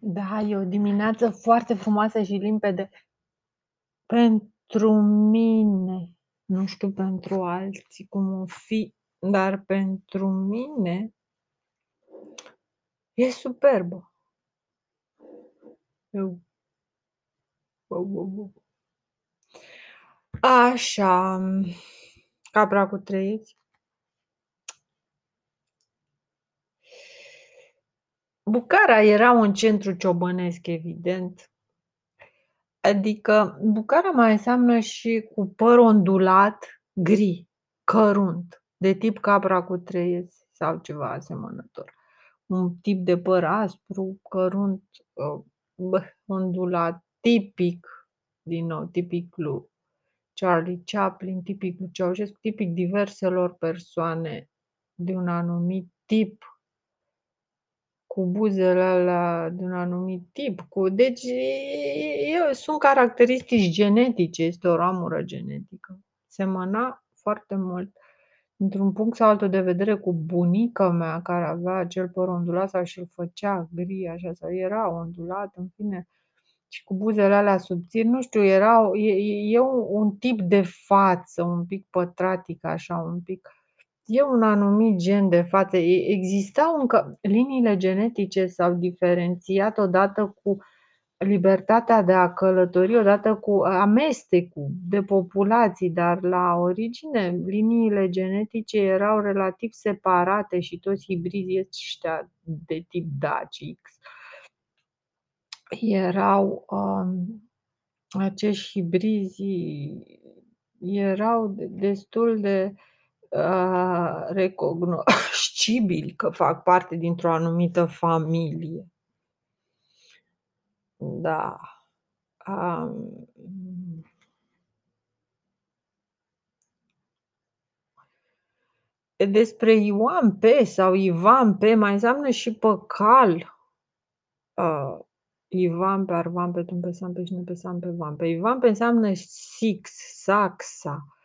Da, e o dimineață foarte frumoasă și limpede. Pentru mine, nu știu pentru alții cum o fi, dar pentru mine e superbă. Eu Așa, capra cu trei Bucara era un centru ciobănesc, evident. Adică Bucara mai înseamnă și cu păr ondulat, gri, cărunt, de tip capra cu treiezi sau ceva asemănător. Un tip de păr aspru, cărunt, uh, ondulat, tipic, din nou, tipic lui Charlie Chaplin, tipic lui Ceaușescu, tipic diverselor persoane de un anumit tip cu buzele alea de un anumit tip, cu deci eu, sunt caracteristici genetice, este o ramură genetică. Semăna foarte mult într-un punct sau altul de vedere cu bunica mea care avea acel păr ondulat sau și-l făcea gri așa sau era ondulat, în fine, și cu buzele alea subțiri, nu știu, era e, e un, un tip de față un pic pătratic așa, un pic e un anumit gen de față. Existau încă liniile genetice s-au diferențiat odată cu libertatea de a călători, odată cu amestecul de populații, dar la origine liniile genetice erau relativ separate și toți hibrizii ăștia de tip Daci X erau um, acești hibrizi erau destul de uh, recognoscibili că fac parte dintr-o anumită familie. Da. Um, despre Ioan P. sau Ivan P. mai înseamnă și păcal. Uh, Ivan pe Arvan pe Tum pe Sam pe Cine pe Sam pe Van. Pe Ivan pe înseamnă Six, Saxa,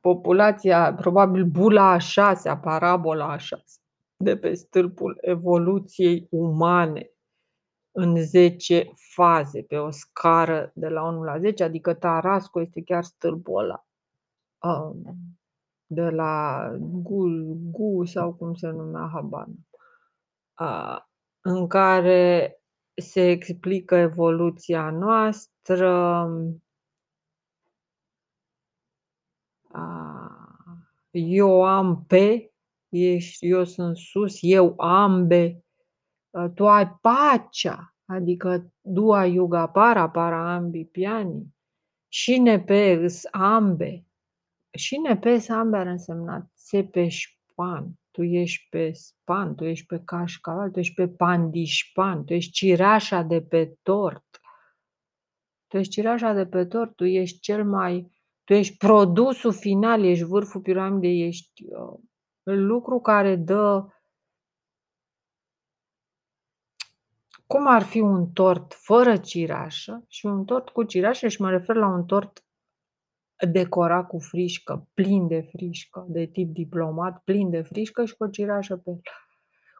populația, probabil bula a șasea, parabola a șasea, de pe stâlpul evoluției umane în 10 faze, pe o scară de la 1 la 10, adică Tarasco este chiar stâlpul ăla. Um, de la Gu, Gu sau cum se numea Haban, uh, în care se explică evoluția noastră. Eu am pe, ești, eu sunt sus, eu ambe, tu ai pacea, adică dua yuga para, para ambi piani, și nepe ambe. Și nepe ambe ar însemna țepeșpan tu ești pe span, tu ești pe cașcaval, tu ești pe pandișpan, tu ești cireașa de pe tort. Tu ești cireașa de pe tort, tu ești cel mai, tu ești produsul final, ești vârful piramidei, ești uh, lucru care dă cum ar fi un tort fără cireașă și un tort cu cireașă și mă refer la un tort decorat cu frișcă, plin de frișcă, de tip diplomat, plin de frișcă și cu o cireașă pe el.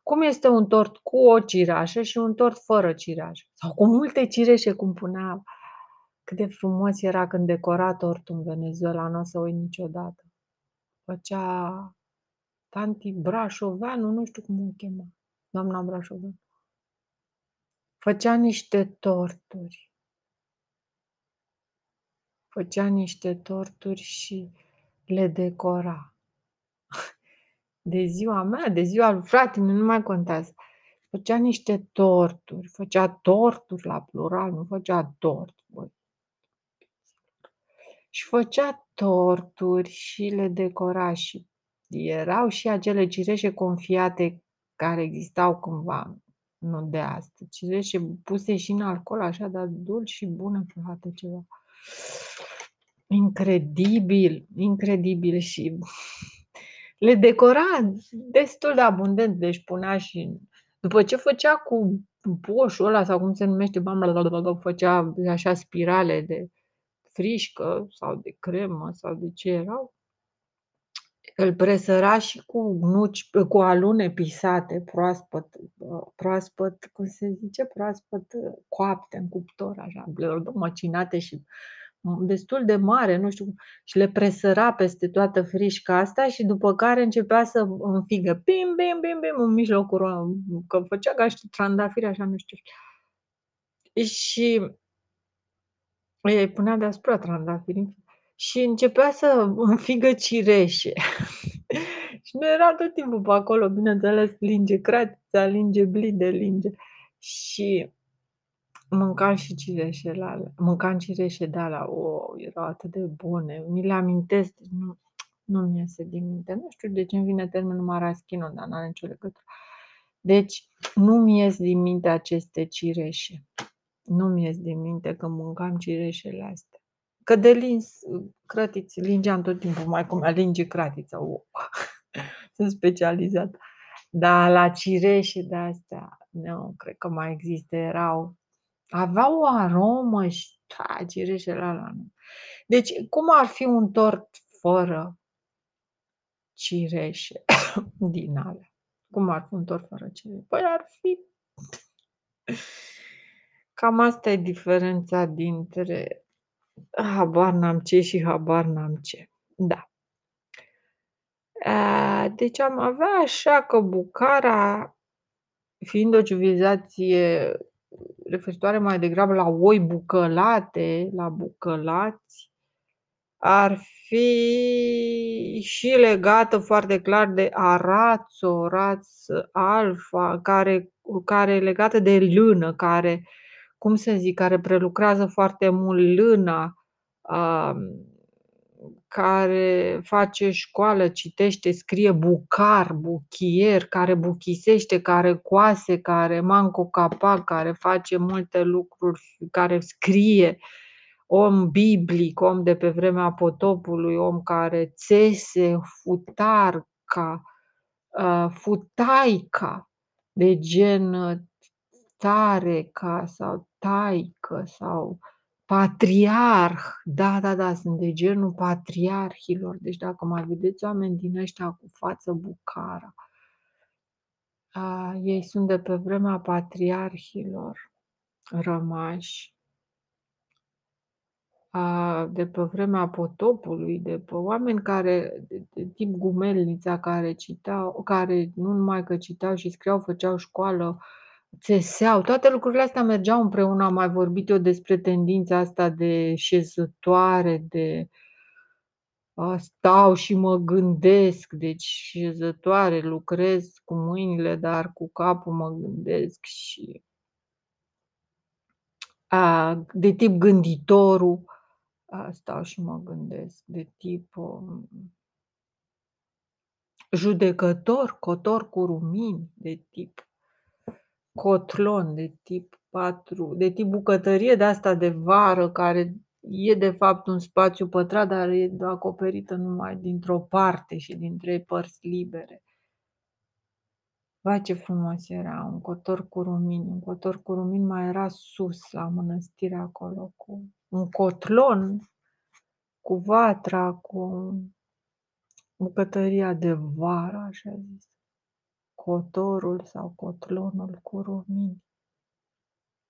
Cum este un tort cu o cireașă și un tort fără cireașă? Sau cu multe cireșe, cum punea. Cât de frumos era când decora tortul în Venezuela, nu o să uit niciodată. Făcea tanti Brașoveanu, nu știu cum o chema, doamna Brașoveanu. Făcea niște torturi făcea niște torturi și le decora. De ziua mea, de ziua lui fratele nu mai contează. Făcea niște torturi, făcea torturi la plural, nu făcea tort. Băi. Și făcea torturi și le decora și erau și acele cireșe confiate care existau cândva, nu de astăzi. Cireșe puse și în alcool, așa, dar dulci și bune, frate, ceva. Incredibil, incredibil și le decora destul de abundent, deci punea și după ce făcea cu poșul ăla sau cum se numește, bam, făcea așa spirale de frișcă sau de cremă sau de ce erau, Îl presăra și cu nuci cu alune pisate proaspăt, ă, proaspăt, cum se zice, proaspăt ă, coapte în cuptor așa, măcinate și destul de mare, nu știu, și le presăra peste toată frișca asta și după care începea să înfigă bim, bim, bim, bim în mijlocul, că făcea ca și trandafiri așa, nu știu. Și îi punea deasupra trandafirii și începea să înfigă cireșe. și nu era tot timpul pe acolo, bineînțeles, linge cratița, linge blide, linge. Și mâncam și cireșele alea, mâncam cireșe de alea, o, erau atât de bune, mi le amintesc, deci nu, nu-mi iese din minte, nu știu de ce îmi vine termenul maraschino, dar n-are nicio legătură. Deci, nu-mi ies din minte aceste cireșe. Nu-mi ies din minte că mâncam cireșele astea. Că de lins crătiți, lingeam tot timpul, mai cum linge cratița. Oh. Sunt specializat. Dar la cireșe de astea, nu, cred că mai există, erau. Aveau o aromă și da, cireșele alea. Nu. Deci, cum ar fi un tort fără cireșe din alea? Cum ar fi un tort fără cireșe? Păi ar fi... Cam asta e diferența dintre habar n-am ce și habar n-am ce. Da. Deci am avea așa că Bucara, fiind o civilizație referitoare mai degrabă la oi bucălate, la bucălați, ar fi și legată foarte clar de Arazzo, Raz Alfa, care, care e legată de lână, care cum să zic, care prelucrează foarte mult lâna, care face școală, citește, scrie bucar, buchier, care buchisește, care coase, care manco capac, care face multe lucruri, care scrie, om biblic, om de pe vremea potopului, om care țese, futarca, futaica, de gen tare ca sau taică sau patriarh. Da, da, da, sunt de genul patriarhilor. Deci dacă mai vedeți oameni din ăștia cu față bucara, a, ei sunt de pe vremea patriarhilor rămași, a, de pe vremea potopului, de pe oameni care, de, de tip Gumelnița, care citau, care nu numai că citau și scriau, făceau școală, țeseau, toate lucrurile astea mergeau împreună. Am mai vorbit eu despre tendința asta de șezătoare, de stau și mă gândesc, deci șezătoare, lucrez cu mâinile, dar cu capul mă gândesc și a, de tip gânditorul, a, stau și mă gândesc, de tip um, judecător, cotor cu rumini, de tip cotlon de tip 4, de tip bucătărie de asta de vară, care e de fapt un spațiu pătrat, dar e acoperită numai dintr-o parte și din trei părți libere. Vai ce frumos era, un cotor cu rumini. Un cotor cu rumini mai era sus la mănăstire acolo, cu un cotlon, cu vatra, cu bucătăria de vară, așa zis cotorul sau cotlonul cu rumini.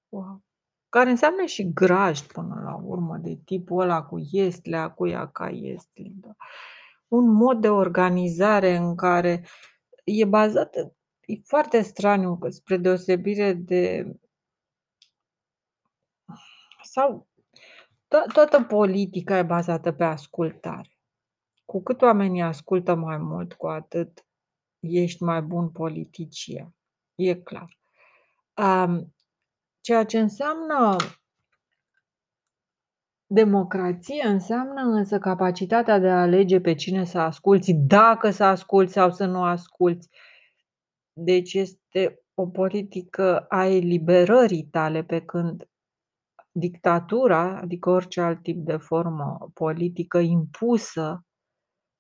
Wow. Care înseamnă și grajd până la urmă, de tipul ăla cu iestlea, cu ea ca iestle. Da. Un mod de organizare în care e bazat, e foarte straniu, spre deosebire de sau to- toată politica e bazată pe ascultare. Cu cât oamenii ascultă mai mult, cu atât ești mai bun politician. E clar. Ceea ce înseamnă democrație înseamnă însă capacitatea de a alege pe cine să asculți, dacă să asculți sau să nu asculți. Deci este o politică a eliberării tale, pe când dictatura, adică orice alt tip de formă politică impusă,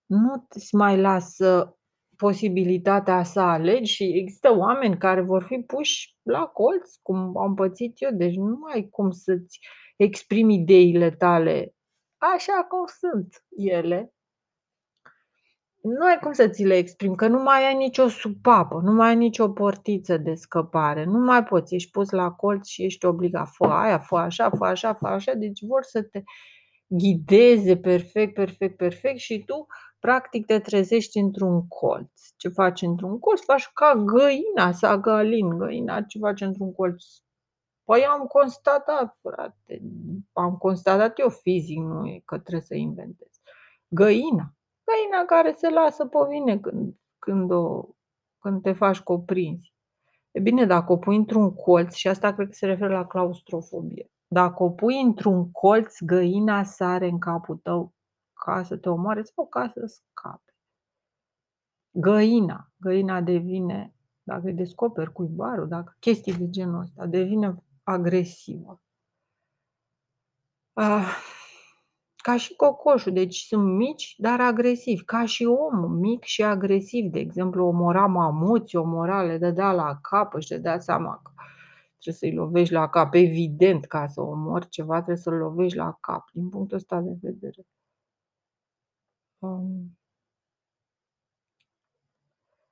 nu îți mai lasă posibilitatea să alegi și există oameni care vor fi puși la colț, cum am pățit eu, deci nu ai cum să-ți exprimi ideile tale așa cum sunt ele. nu ai cum să ți le exprimi, că nu mai ai nicio supapă, nu mai ai nicio portiță de scăpare, nu mai poți, ești pus la colț și ești obligat, fă aia, fă așa, fă așa, fă așa, deci vor să te ghideze perfect, perfect, perfect și tu practic te trezești într-un colț. Ce faci într-un colț? Faci ca găina, sa galin, găina, ce faci într-un colț? Păi am constatat, frate, am constatat eu fizic, nu e că trebuie să inventez. Găina, găina care se lasă pe vine când, când, o, când te faci coprinzi. E bine, dacă o pui într-un colț, și asta cred că se referă la claustrofobie, dacă o pui într-un colț, găina sare în capul tău ca să te omoare sau ca să scape. Găina, găina devine, dacă îi descoperi cuibarul, dacă chestii de genul ăsta, devine agresivă. Ah, ca și cocoșul, deci sunt mici, dar agresivi, ca și omul, mic și agresiv. De exemplu, omora mamuți, omora, le dădea la cap, își dădea seama că trebuie să-i lovești la cap. Evident, ca să omori ceva, trebuie să-l lovești la cap, din punctul ăsta de vedere. Um,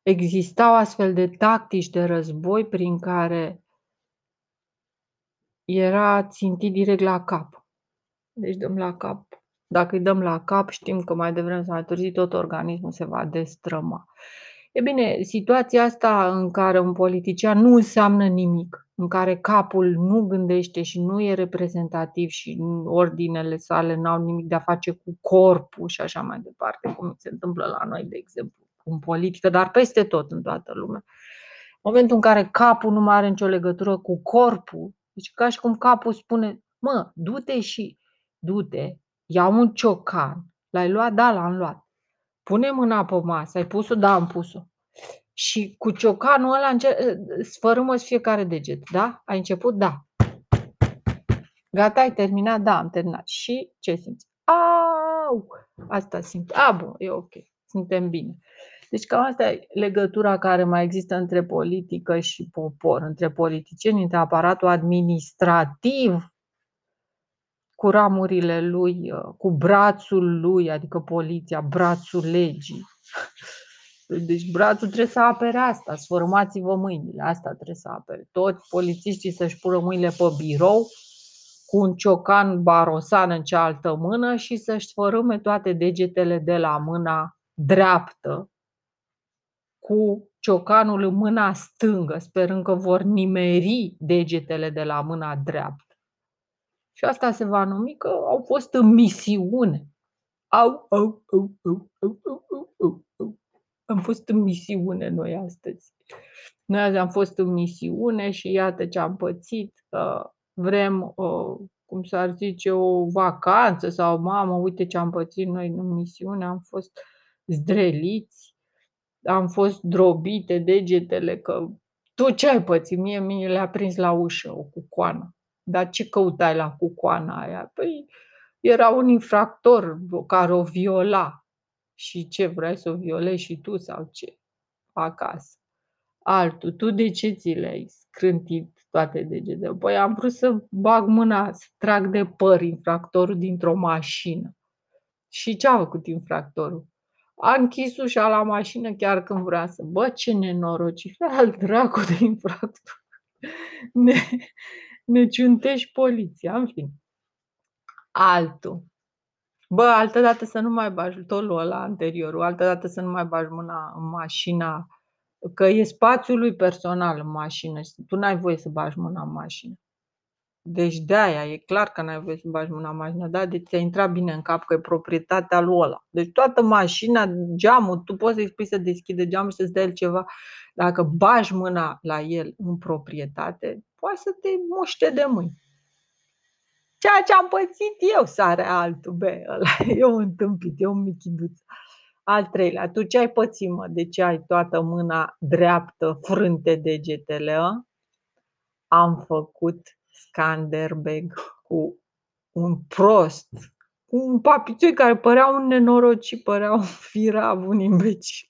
existau astfel de tactici de război prin care era țintit direct la cap. Deci dăm la cap. Dacă îi dăm la cap, știm că mai devreme sau mai târziu tot organismul se va destrăma. E bine, situația asta în care un politician nu înseamnă nimic, în care capul nu gândește și nu e reprezentativ și ordinele sale n-au nimic de a face cu corpul și așa mai departe, cum se întâmplă la noi, de exemplu, în politică, dar peste tot în toată lumea. În momentul în care capul nu mai are nicio legătură cu corpul, deci ca și cum capul spune, mă, du-te și du-te, ia un ciocan, l-ai luat? Da, l-am luat. Pune mâna pe masă, ai pus-o? Da, am pus-o. Și cu ciocanul ăla înce- sfărâmă fiecare deget, da? Ai început? Da. Gata, ai terminat? Da, am terminat. Și ce simți? Au! Asta simt. A, bun, e ok. Suntem bine. Deci cam asta e legătura care mai există între politică și popor, între politicieni, între aparatul administrativ cu ramurile lui, cu brațul lui, adică poliția, brațul legii. Deci brațul trebuie să apere asta, sformați-vă mâinile, asta trebuie să apere. Toți polițiștii să-și pună mâinile pe birou cu un ciocan barosan în cealaltă mână și să-și sfărâme toate degetele de la mâna dreaptă cu ciocanul în mâna stângă, sperând că vor nimeri degetele de la mâna dreaptă. Și asta se va numi că au fost în misiune. Au, au, au, au, au, au, au, au. Am fost în misiune noi astăzi. Noi azi am fost în misiune și iată ce am pățit. Vrem, cum s-ar zice, o vacanță sau mamă, uite ce am pățit noi în misiune, am fost zdreliți, am fost drobite degetele, că tu ce ai pățit? Mie, mie le-a prins la ușă o cucoană. Dar ce căutai la cucoana aia? Păi era un infractor care o viola. Și ce, vrei să o violezi și tu sau ce? Acasă. Altul, tu de ce ți le-ai scrântit toate degetele? Păi am vrut să bag mâna, să trag de păr infractorul dintr-o mașină. Și ce a făcut infractorul? A închis ușa la mașină chiar când vrea să... Bă, ce nenorocire, al dracu de infractor. Ne, ne ciuntești poliția, în fine. Altul. Bă, altă dată să nu mai bagi tolul ăla anteriorul, altă dată să nu mai bagi mâna în mașina, că e spațiul lui personal în mașină și tu n-ai voie să bagi mâna în mașină. Deci de aia e clar că n-ai voie să bagi mâna în mașină, da? Deci ți-a intrat bine în cap că e proprietatea lui ăla. Deci toată mașina, geamul, tu poți să-i spui să deschide geamul și să-ți dea el ceva. Dacă bagi mâna la el în proprietate, poate să te muște de mâini. Ceea ce am pățit eu, sare altul, be, ăla, eu întâmpit, eu michiduț. Al treilea, tu ce ai pățit, mă? De ce ai toată mâna dreaptă frânte degetele, a? Am făcut Skanderbeg cu un prost, un papițoi care părea un nenorocit, părea un firav, un imbecil.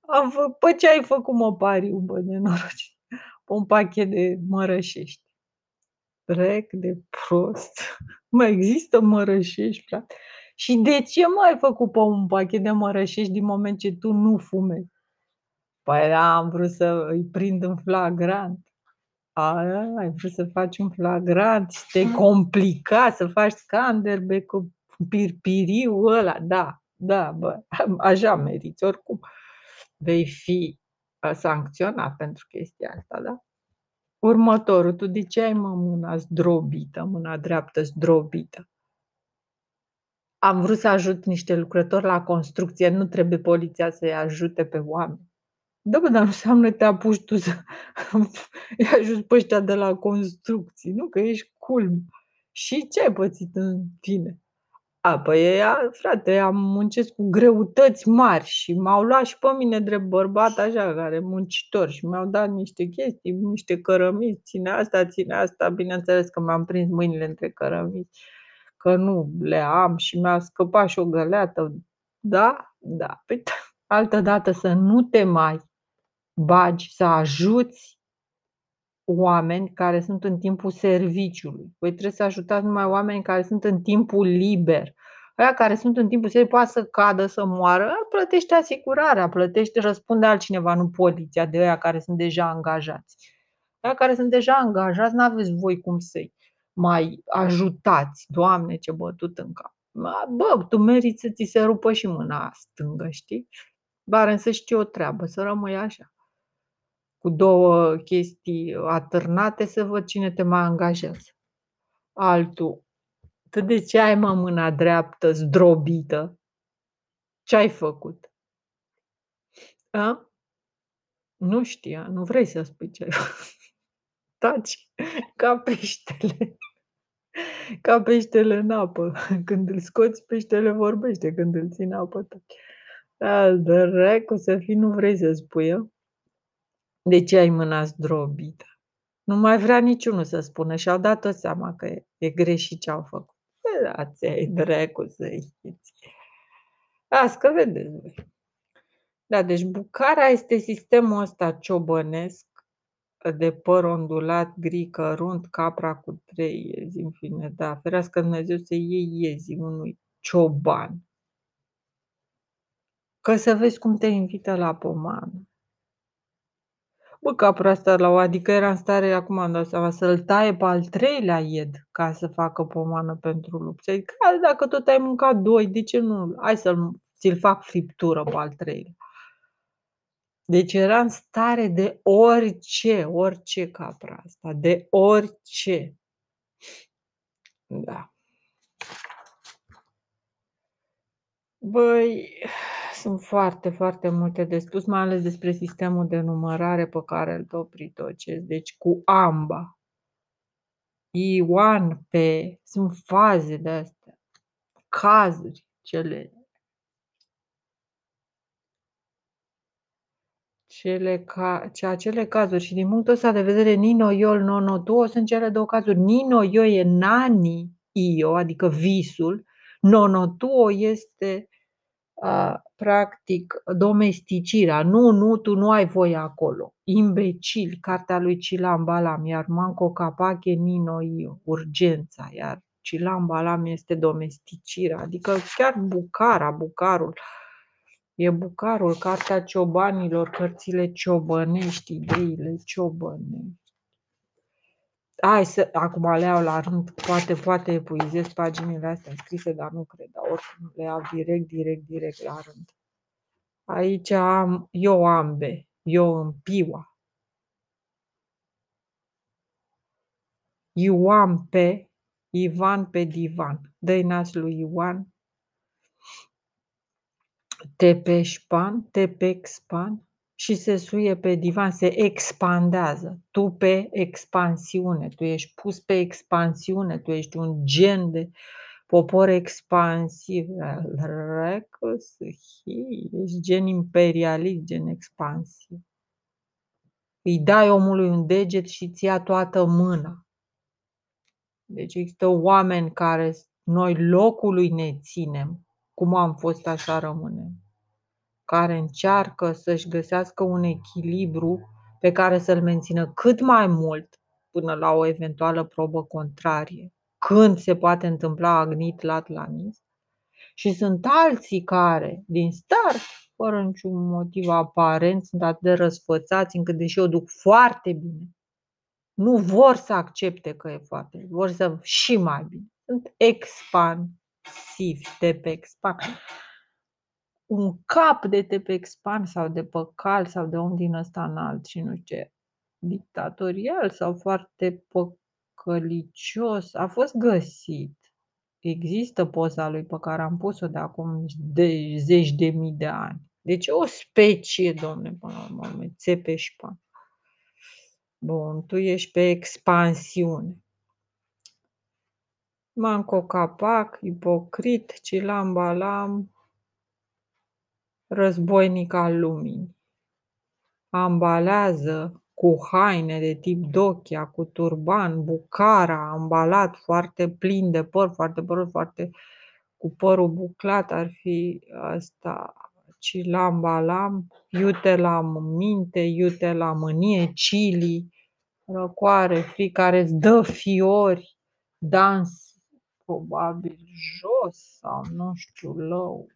Am fă... Păi ce ai făcut, mă, pariu, bă, nenorocit? Un pachet de mărășești. Trec de prost. Mai există mărășești, frate? Și de ce mă ai făcut pe un pachet de mărășești din moment ce tu nu fumezi? Păi am vrut să îi prind în flagrant. A, ai vrut să faci un flagrant și te complica să faci Scanderbeg cu pirpiriu ăla. Da, da, bă, așa meriți oricum. Vei fi sancționat pentru chestia asta, da? Următorul, tu de ce ai mă mâna zdrobită, mâna dreaptă zdrobită? Am vrut să ajut niște lucrători la construcție, nu trebuie poliția să-i ajute pe oameni. Da, bă, dar nu înseamnă te apuci tu să îi ajuți pe ăștia de la construcții, nu? Că ești culm. Și ce ai pățit în fine? A, păi ea, frate, am muncit cu greutăți mari și m-au luat și pe mine drept bărbat așa, care muncitor și mi-au dat niște chestii, niște cărămizi, ține asta, ține asta, bineînțeles că m-am prins mâinile între cărămizi, că nu le am și mi-a scăpat și o găleată. Da? Da. Păi, altă dată să nu te mai bagi, să ajuți oameni care sunt în timpul serviciului. Voi trebuie să ajutați numai oameni care sunt în timpul liber. Aia care sunt în timpul serviciului poate să cadă, să moară, plătește asigurarea, plătește, răspunde altcineva, nu poliția, de aia care sunt deja angajați. Aia care sunt deja angajați, nu aveți voi cum să-i mai ajutați. Doamne, ce bătut în cap. Bă, tu meriți să ți se rupă și mâna stângă, știi? Bare să știi o treabă, să rămâi așa cu două chestii atârnate să văd cine te mai angajează. Altul. Tu de ce ai mă mâna dreaptă zdrobită? Ce ai făcut? A? Nu știa, nu vrei să spui ce ai făcut. Taci, ca peștele. Ca peștele în apă. Când îl scoți, peștele vorbește. Când îl țin apă, taci. Da, dracu să fii, nu vrei să spui, a? De ce ai mâna zdrobită? Nu mai vrea niciunul să spună și au dat tot seama că e, e greșit ce au făcut. Da, ți-ai dracu să știți. Asta că vedeți voi. Da, deci bucara este sistemul ăsta ciobănesc de păr ondulat, gri, cărunt, capra cu trei iezi, în fine, da, ferească Dumnezeu să iei iezi unui cioban. Că să vezi cum te invită la pomană. Bă, capra asta la o adică era în stare, acum am dat seama, să-l taie pe al treilea ied ca să facă pomană pentru lupți. Adică, dacă tot ai mâncat doi, de ce nu? Hai să-l, ți-l fac friptură pe al treilea. Deci era în stare de orice, orice capra asta, de orice. Da. Băi, sunt foarte, foarte multe de spus, mai ales despre sistemul de numărare pe care îl topritocesc. Deci cu amba. Ioan pe, sunt faze de astea, cazuri, cele cele ca, ce acele cazuri și din punctul ăsta de vedere Nino Iol Nono Duo sunt cele două cazuri. Nino Io e nani io, adică visul, Nono Tuo este practic domesticirea. Nu, nu, tu nu ai voie acolo. Imbecil, cartea lui Cilam Balam, iar Manco Capache Nino Io, urgența, iar Cilam Balam este domesticirea, adică chiar bucara, bucarul. E bucarul, cartea ciobanilor, cărțile ciobănești, ideile ciobănești. Hai să, acum le iau la rând, poate, poate epuizez paginile astea scrise, dar nu cred, dar oricum le iau direct, direct, direct la rând. Aici am eu ambe, eu în piua. Ioan pe, Ivan pe divan. Dă-i nas lui Ioan. Te pe șpan, te pe expan și se suie pe divan, se expandează. Tu pe expansiune, tu ești pus pe expansiune, tu ești un gen de popor expansiv. Recus, ești gen imperialist, gen expansiv. Îi dai omului un deget și ți ia toată mâna. Deci există oameni care noi locului ne ținem, cum am fost, așa rămânem care încearcă să-și găsească un echilibru pe care să-l mențină cât mai mult până la o eventuală probă contrarie, când se poate întâmpla agnit lat lanis, Și sunt alții care, din start, fără niciun motiv aparent, sunt atât de răsfățați încât, deși o duc foarte bine, nu vor să accepte că e foarte bine, vor să și mai bine. Sunt expansivi, de pe expand. Un cap de te pe expand sau de păcal sau de om din ăsta înalt și nu știu ce, dictatorial sau foarte păcălicios, a fost găsit. Există poza lui pe care am pus-o de acum de zeci de mii de ani. Deci o specie, domne, până la urmă, țepe și pan. Bun, tu ești pe expansiune. Manco Capac, ipocrit, Cilam Balam, războinic al lumii. Ambalează cu haine de tip dochia, cu turban, bucara, ambalat, foarte plin de păr, foarte păr, foarte cu părul buclat, ar fi asta, cilam balam, iute la minte, iute la mânie, chili, răcoare, fi care îți dă fiori, dans, probabil jos sau nu știu, lău,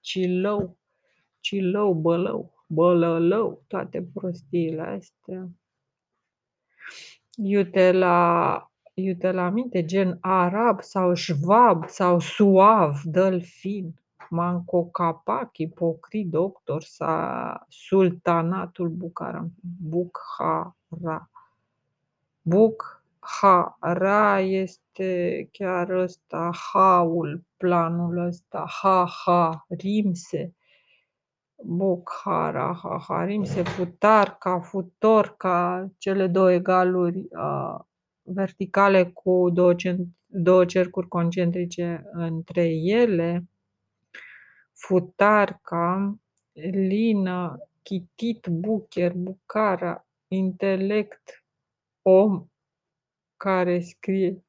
cilău, cilău, bălău bălălău, toate prostiile astea. Iute la, iute la minte, gen arab sau șvab sau suav, delfin, manco capac, ipocrit, doctor, sa sultanatul Bukhara, Bukhara. Bukhara este chiar ăsta, haul, planul ăsta, ha-ha, rimse, Bukhara, Haharim, se futar ca futor, ca cele două egaluri uh, verticale cu două, două cercuri concentrice între ele, futar ca lină, chitit, bucher, bucara, intelect, om care scrie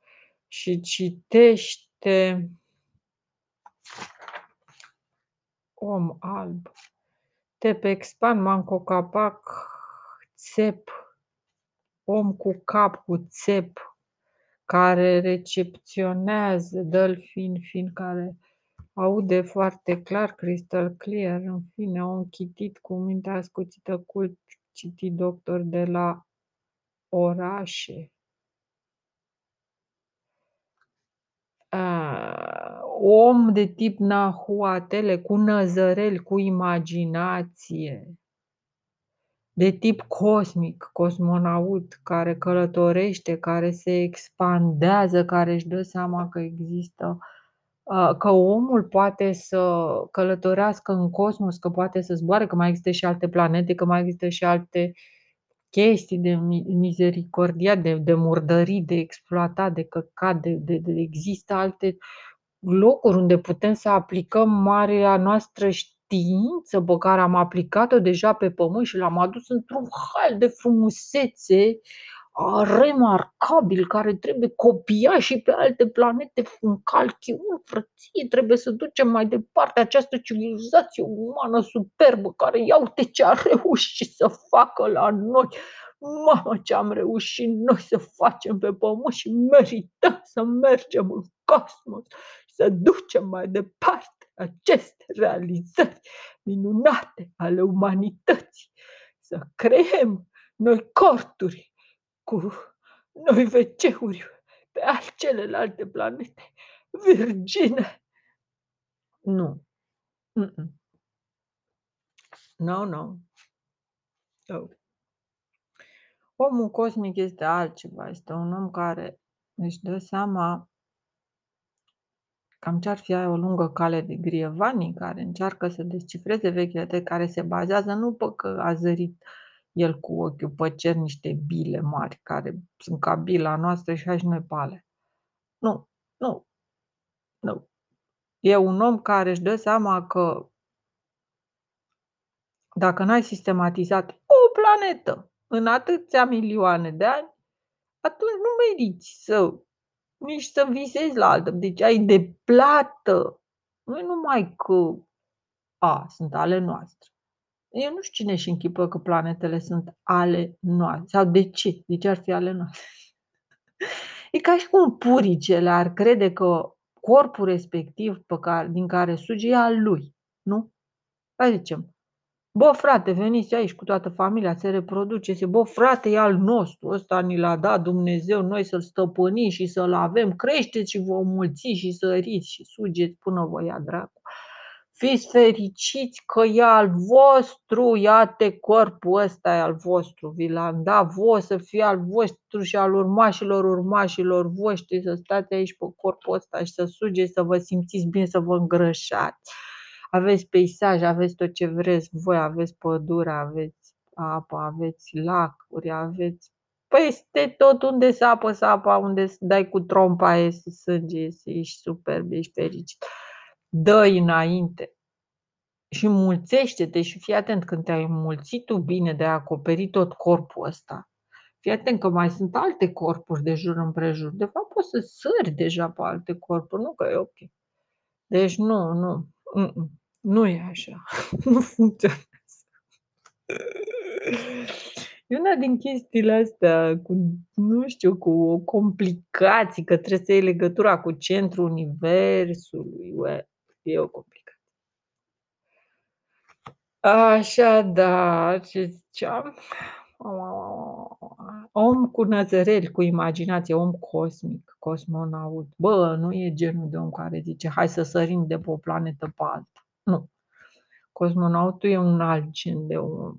și citește om alb. Tepexpan, Manco Capac, țep, om cu cap, cu țep, care recepționează, dă fin, fin care aude foarte clar, crystal clear, în fine, om chitit cu mintea ascuțită, cult, citit doctor de la orașe. Uh, om de tip Nahuatele, cu năzăreli, cu imaginație, de tip cosmic, cosmonaut, care călătorește, care se expandează, care își dă seama că există, uh, că omul poate să călătorească în cosmos, că poate să zboare, că mai există și alte planete, că mai există și alte chestii de misericordia, de, de murdării, de exploatat, de căcat, de, de, de există alte locuri unde putem să aplicăm marea noastră știință pe care am aplicat-o deja pe pământ și l-am adus într-un hal de frumusețe remarcabil, care trebuie copiat și pe alte planete în calchiun, frăție, trebuie să ducem mai departe această civilizație umană superbă, care ia uite ce a reușit să facă la noi. Mamă, ce am reușit noi să facem pe pământ și merităm să mergem în cosmos și să ducem mai departe aceste realizări minunate ale umanității, să creăm noi corturi cu noi veceuri pe celelalte planete virgine. Nu. Mm-mm. No, no. no. Omul cosmic este altceva. Este un om care își dă seama cam ce-ar fi aia o lungă cale de grievanii care încearcă să descifreze vechile care se bazează nu pe că a zărit el cu ochiul pe cer niște bile mari care sunt ca bila noastră și hai și noi pale. Nu, nu, nu. E un om care își dă seama că dacă n-ai sistematizat o planetă în atâția milioane de ani, atunci nu meriți să nici să visezi la altă. Deci ai de plată. Nu numai că a, sunt ale noastre. Eu nu știu cine și închipă că planetele sunt ale noastre. Sau de ce? De ce ar fi ale noastre? E ca și cum puricele ar crede că corpul respectiv pe care, din care suge e al lui, nu? Hai zicem, Bă, frate, veniți aici cu toată familia, se reproduce. Bă, frate, e al nostru, ăsta ni l-a dat Dumnezeu, noi să-l stăpânim și să-l avem. Creșteți și vă mulți și săriți și sugeți până vă ia dracu. Fiți fericiți că e al vostru, iate corpul ăsta e al vostru, vi l-am dat voi să fie al vostru și al urmașilor urmașilor voștri, să stați aici pe corpul ăsta și să sugeți, să vă simțiți bine, să vă îngrășați aveți peisaj, aveți tot ce vreți voi, aveți pădure, aveți apă, aveți lacuri, aveți peste tot unde să apă, să apa, unde să dai cu trompa, e sânge, ești superb, ești fericit. dă înainte și mulțește-te și fii atent când te-ai mulțit tu bine de a acoperi tot corpul ăsta. Fii atent că mai sunt alte corpuri de jur împrejur. De fapt, poți să sări deja pe alte corpuri, nu că e ok. Deci nu, nu. Mm-mm. Nu e așa. Nu funcționează. E una din chestiile astea cu, nu știu, cu complicații, că trebuie să iei legătura cu centrul universului. Ue, e o complicație. Așadar, ce ziceam? Om cu năzăreli, cu imaginație, om cosmic, cosmonaut. Bă, nu e genul de om care zice hai să sărim de pe o planetă pe alta. Nu. Cosmonautul e un alt gen de om.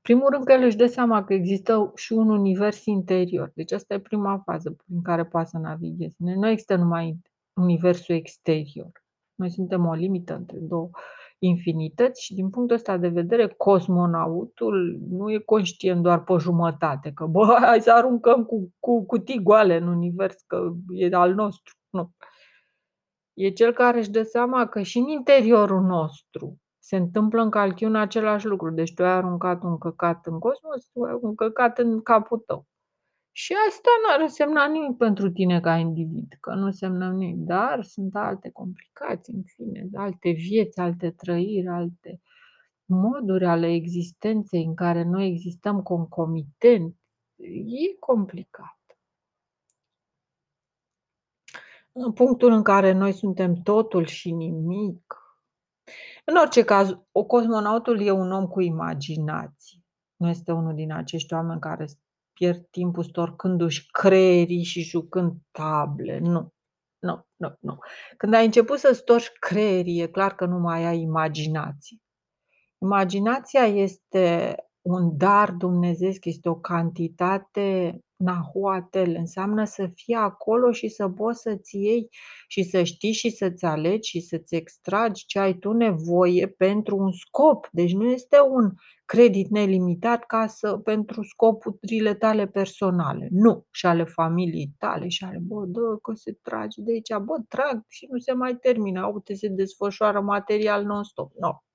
Primul rând că el își dă seama că există și un univers interior. Deci asta e prima fază prin care poate să navigheze. Nu există numai universul exterior. Noi suntem o limită între două infinități și din punctul ăsta de vedere cosmonautul nu e conștient doar pe jumătate, că bă, hai să aruncăm cu, cu cutii goale în univers, că e al nostru. Nu e cel care își dă seama că și în interiorul nostru se întâmplă în calchiun același lucru. Deci tu ai aruncat un căcat în cosmos, tu ai un căcat în capul tău. Și asta nu ar însemna nimic pentru tine ca individ, că nu înseamnă nimic, dar sunt alte complicații, în fine, alte vieți, alte trăiri, alte moduri ale existenței în care noi existăm concomitent. E complicat. În punctul în care noi suntem totul și nimic. În orice caz, o cosmonautul e un om cu imaginație. Nu este unul din acești oameni care pierd timpul storcându-și creierii și jucând table. Nu. Nu, nu, nu. Când ai început să storci creierii, e clar că nu mai ai imaginație. Imaginația este un dar dumnezeiesc, este o cantitate nahuatel, înseamnă să fii acolo și să poți să-ți iei și să știi și să-ți alegi și să-ți extragi ce ai tu nevoie pentru un scop. Deci nu este un credit nelimitat ca să, pentru scopurile tale personale. Nu. Și ale familiei tale și ale, bă, dă că se trage de aici, bă, trag și nu se mai termină. Uite, se desfășoară material non-stop. Nu. No.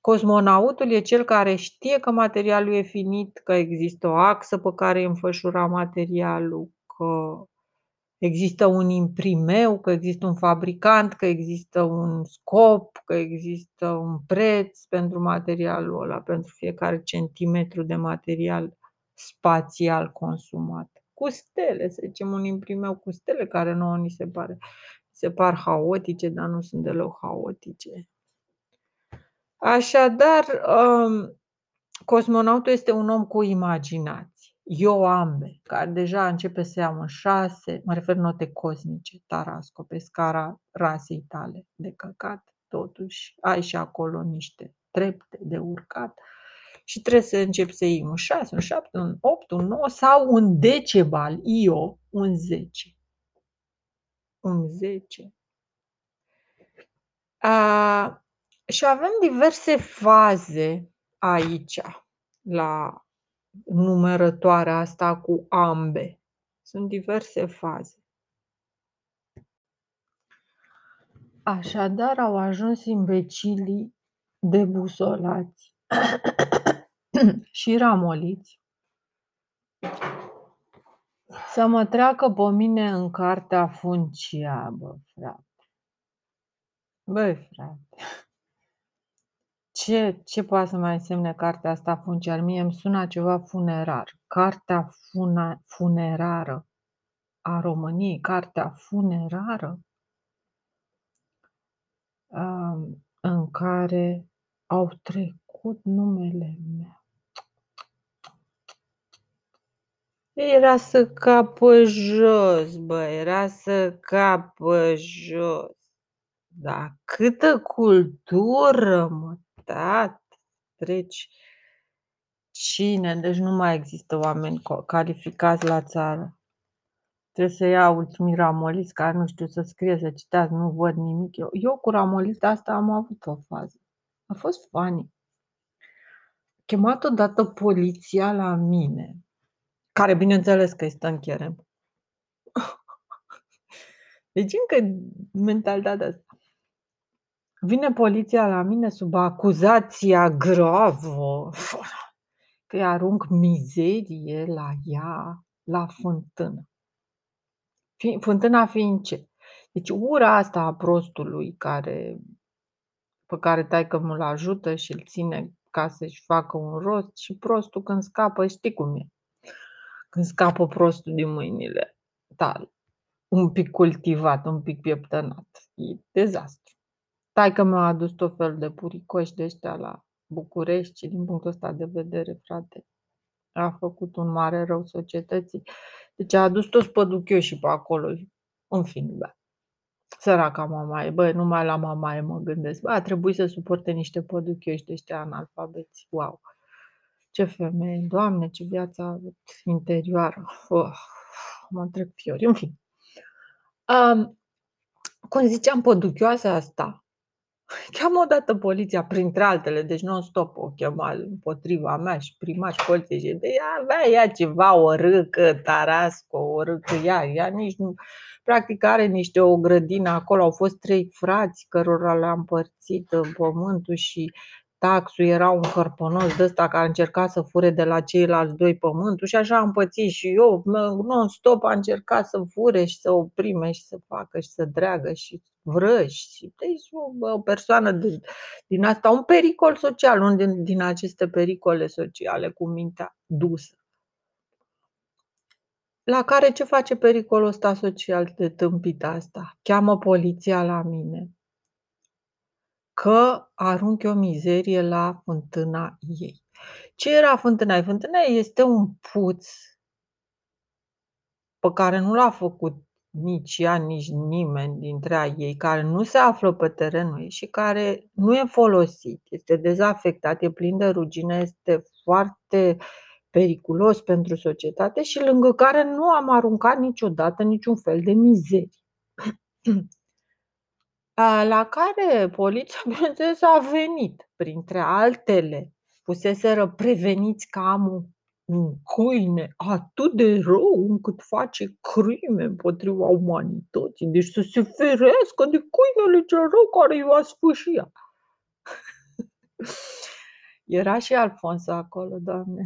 Cosmonautul e cel care știe că materialul e finit, că există o axă pe care e înfășurat materialul, că există un imprimeu, că există un fabricant, că există un scop, că există un preț pentru materialul ăla, pentru fiecare centimetru de material spațial consumat. Cu stele, să zicem, un imprimeu cu stele care nouă ni se pare, se par haotice, dar nu sunt deloc haotice. Așadar, um, cosmonautul este un om cu imaginație. Eu ambe, care deja începe să iau în șase, mă refer note cosmice, Tarasco, pe scara rasei tale de căcat, totuși ai și acolo niște trepte de urcat și trebuie să începi să iei un 6, un 7, un 8, un 9 sau un decebal, IO, un 10. Un 10. A, și avem diverse faze aici, la numărătoarea asta cu ambe. Sunt diverse faze. Așadar au ajuns imbecilii debusolați și ramoliți să mă treacă pe mine în cartea funcia, bă, frate. Băi, frate. Ce, ce poate să mai însemne cartea asta funciar? Mie îmi sună ceva funerar. Cartea funa, funerară a României, cartea funerară, um, în care au trecut numele meu. Era să capă jos, bă, era să capă jos. Da, câtă cultură, mă, tată, treci. Cine? Deci nu mai există oameni calificați la țară. Trebuie să iau ultimii ramolis care nu știu să scrie, să citească, nu văd nimic. Eu, eu cu ramolista asta am avut o fază. A fost funny. Chemat odată poliția la mine, care bineînțeles că este în cherem. Deci încă mentalitatea asta. Vine poliția la mine sub acuzația gravă că îi arunc mizerie la ea, la fântână. Fântâna fiind ce? Deci ura asta a prostului care, pe care taică mă ajută și îl ține ca să-și facă un rost și prostul când scapă, știi cum e. Când scapă prostul din mâinile tale, un pic cultivat, un pic pieptănat, e dezastru. Taică mi-a adus tot felul de puricoși de ăștia la București și din punctul ăsta de vedere, frate, a făcut un mare rău societății. Deci a adus toți păduchioșii pe acolo. În fine, da. Săraca mamaie, băi, numai la mamaie mă gândesc. Bă, a trebuit să suporte niște păduchioși de ăștia analfabeți. Wow! Ce femeie, doamne, ce viața interioară. Oh, mă întrec fiori. În fine. Um, cum ziceam, păduchioasa asta, Cheamă odată poliția, printre altele, deci non-stop o chema împotriva mea și primaș și poliție și de ea avea ea ceva, o râcă, tarasco, o râcă, ea, ea nici nu, practic are niște o grădină acolo, au fost trei frați cărora le-a împărțit uh, pământul și taxul era un cărpănos de ăsta care încerca să fure de la ceilalți doi pământul și așa am pățit și eu, non-stop a încercat să fure și să oprime și să facă și să dreagă și vrăși. Și deci o, o persoană din, din asta, un pericol social, unul din, din aceste pericole sociale cu mintea dusă. La care ce face pericolul ăsta social de tâmpit asta? Cheamă poliția la mine că arunc o mizerie la fântâna ei. Ce era fântâna ei? Fântâna ei este un puț pe care nu l-a făcut nici ea, nici nimeni dintre ei, care nu se află pe terenul ei și care nu e folosit, este dezafectat, e plin de rugine, este foarte periculos pentru societate și lângă care nu am aruncat niciodată niciun fel de mizerie. La care poliția, bineînțeles, a venit, printre altele. Fuseseră preveniți că am un câine atât de rău încât face crime împotriva umanității. Deci să se ferească de câinele cel rău care îi va sfârși Era și Alfonso acolo, doamne.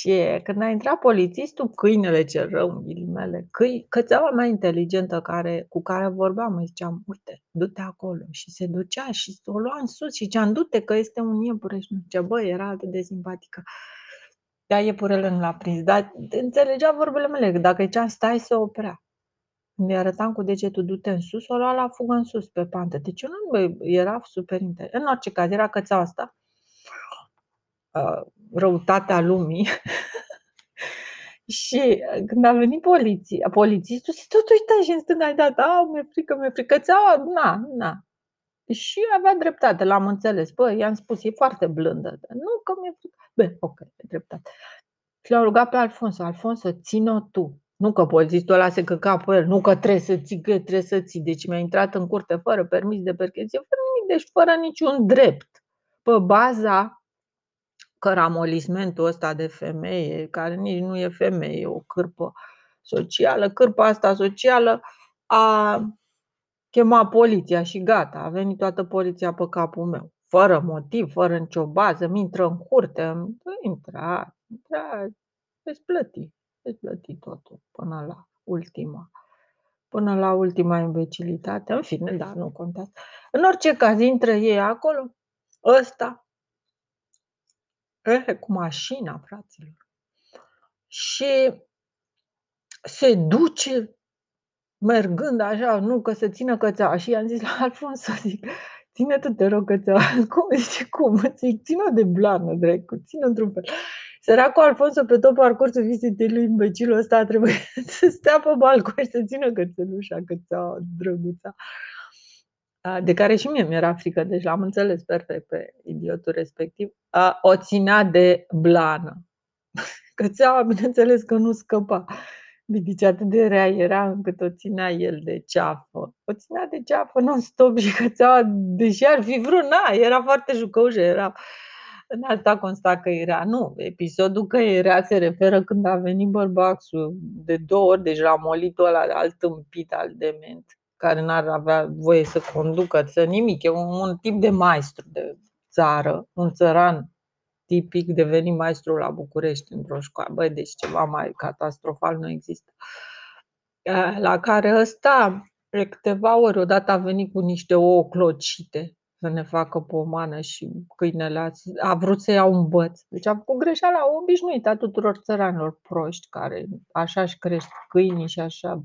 Și când a intrat polițistul, câinele cel rău, în ghilimele, câi, cățeaua mai inteligentă care, cu care vorbeam, îi ziceam, uite, du-te acolo. Și se ducea și o lua în sus și ziceam, du-te că este un iepure. Și nu zicea, bă, era atât de simpatică. Da, iepurele nu l-a prins, dar înțelegea vorbele mele, că dacă ziceam, stai, se oprea. Când îi arătam cu degetul, du-te în sus, o lua la fugă în sus, pe pantă. Deci eu nu, era super interesant. În orice caz, era cățeaua asta Uh, răutatea lumii. și uh, când a venit poliția, polițistul se tot uita și în stânga dat, a, mi-e frică, mi-e frică, țeaua, na, na. Și avea dreptate, l-am înțeles. Bă, i-am spus, e foarte blândă. Nu că mi-e frică. Bă, ok, e dreptate. Și l-au rugat pe Alfonso, Alfonso, ține-o tu. Nu că polițistul ăla se căca pe el, nu că trebuie să ții, că trebuie să ții. Deci mi-a intrat în curte fără permis de percheție, fără nimic, deci fără niciun drept. Pe baza căramolismentul ăsta de femeie, care nici nu e femeie, e o cârpă socială, cârpa asta socială a chemat poliția și gata, a venit toată poliția pe capul meu. Fără motiv, fără nicio bază, mi intră în curte, intra, intra, veți plăti, veți plăti totul până la ultima până la ultima imbecilitate. În fine, da, nu contează. În orice caz, intră ei acolo, ăsta, Eh, cu mașina, fraților. Și se duce mergând așa, nu, că să țină cățeaua și i-am zis la Alfonso, zic: "Ține tu te rog cățeaua." Cum? Zice: "Cum?" Zic: "Ține-o de blană dracu, ține-o într-un fel." Săracul Alfonso pe tot parcursul vizitei lui, imbecilul ăsta a trebuit să stea pe balcon și să țină cățelușa, cățeaua drăguța. A, de care și mie mi-era frică, deci l-am înțeles perfect pe idiotul respectiv. A, o ținea de blană. Cățeaua bineînțeles că nu scăpa. Deci atât de rea era încât o ținea el de ceafă. O ținea de ceafă non-stop și cățeaua, deși ar fi vrut, na, era foarte jucăușă, era în asta consta căirea. Nu, episodul căirea se referă când a venit bărbatul de două ori, deci l-a molit ăla alt tâmpit, al dement, care n-ar avea voie să conducă, să nimic. E un, un tip de maestru de țară, un țăran tipic devenit maestru la București într-o școală. Băi, deci ceva mai catastrofal nu există. La care ăsta, de câteva ori, odată a venit cu niște ouă clocite să ne facă pomană și câinele a, a vrut să ia un băț. Deci a făcut greșeala obișnuită a tuturor țăranilor proști care așa își crește câinii și așa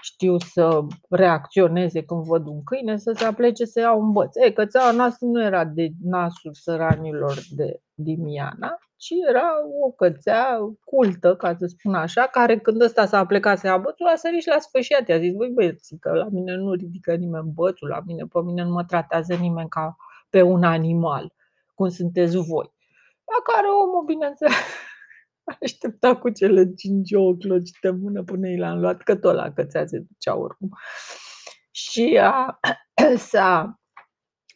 știu să reacționeze când văd un câine, să se aplece să ia un băț. Ei, cățeaua noastră nu era de nasul țăranilor de Dimiana, ci era o cățea cultă, ca să spun așa, care când ăsta s-a plecat să ia bățul, a sărit și la sfârșit. I-a zis, băi băieți, că la mine nu ridică nimeni bățul, la mine, pe mine nu mă tratează nimeni ca pe un animal, cum sunteți voi. La care omul, bineînțeles, aștepta cu cele cinci ouă clocite în mână până i l-am luat, că tot la cățea se ducea oricum. Și a, s-a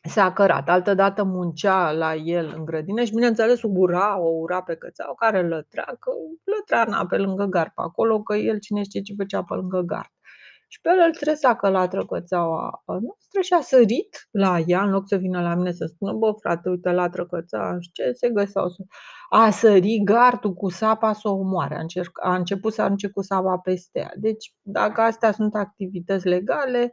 s-a cărat. Altădată muncea la el în grădină și, bineînțeles, ura, o ura pe cățeau care lătrea, că lătrea na, pe lângă gard pe acolo, că el cine știe ce făcea pe lângă gard. Și pe el îl tresa că latră cățeaua noastră și a sărit la ea, în loc să vină la mine să spună, bă, frate, uite, latră cățeaua, și ce se găseau să... A sărit gardul cu sapa să o omoare, a, încerc, a început să arunce cu sapa peste ea. Deci, dacă astea sunt activități legale,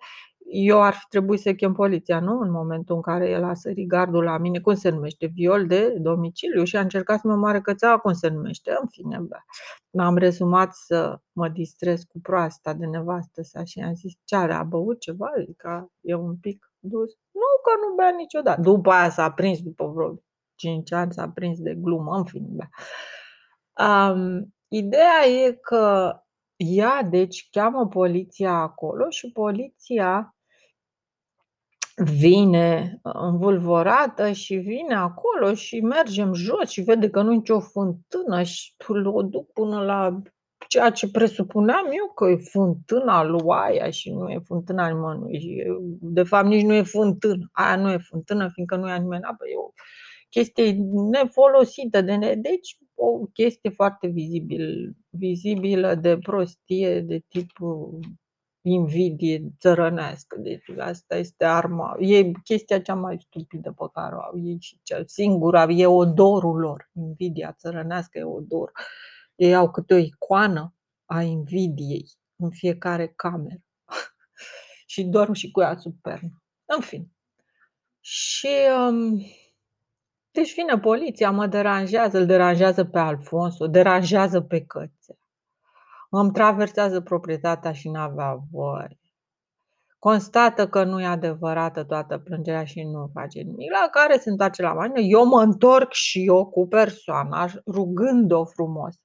eu ar fi trebuit să chem poliția, nu? În momentul în care el a sărit gardul la mine, cum se numește? Viol de domiciliu și a încercat să mă moare cățeaua, cum se numește? În fine, bă. M-am rezumat să mă distrez cu proasta de nevastă sa și am zis, ce are, a băut ceva? Adică e un pic dus. Nu, că nu bea niciodată. După aia s-a prins, după vreo 5 ani s-a prins de glumă, în fine, bă. Um, ideea e că ea, deci, cheamă poliția acolo și poliția vine uh, învulvorată și vine acolo și mergem jos și vede că nu e nicio fântână și o duc până la ceea ce presupuneam eu că e fântâna lui aia și nu e fântâna nimănui. De fapt, nici nu e fântână. Aia nu e fântână, fiindcă nu e nimeni apă. E o chestie nefolosită. De ne... Deci, o chestie foarte vizibil, vizibilă de prostie, de tip invidie țărănească. Deci asta este arma, e chestia cea mai stupidă pe care o au ei și cea singura, e odorul lor. Invidia țărănească e odor. Ei au câte o icoană a invidiei în fiecare cameră. și dorm și cu ea sub pernă. În fine. Și um, deci vine poliția, mă deranjează, îl deranjează pe Alfonso, deranjează pe cățe îmi traversează proprietatea și n-avea voie. Constată că nu e adevărată toată plângerea și nu face nimic, la care se întoarce la mine. Eu mă întorc și eu cu persoana, rugând-o frumos.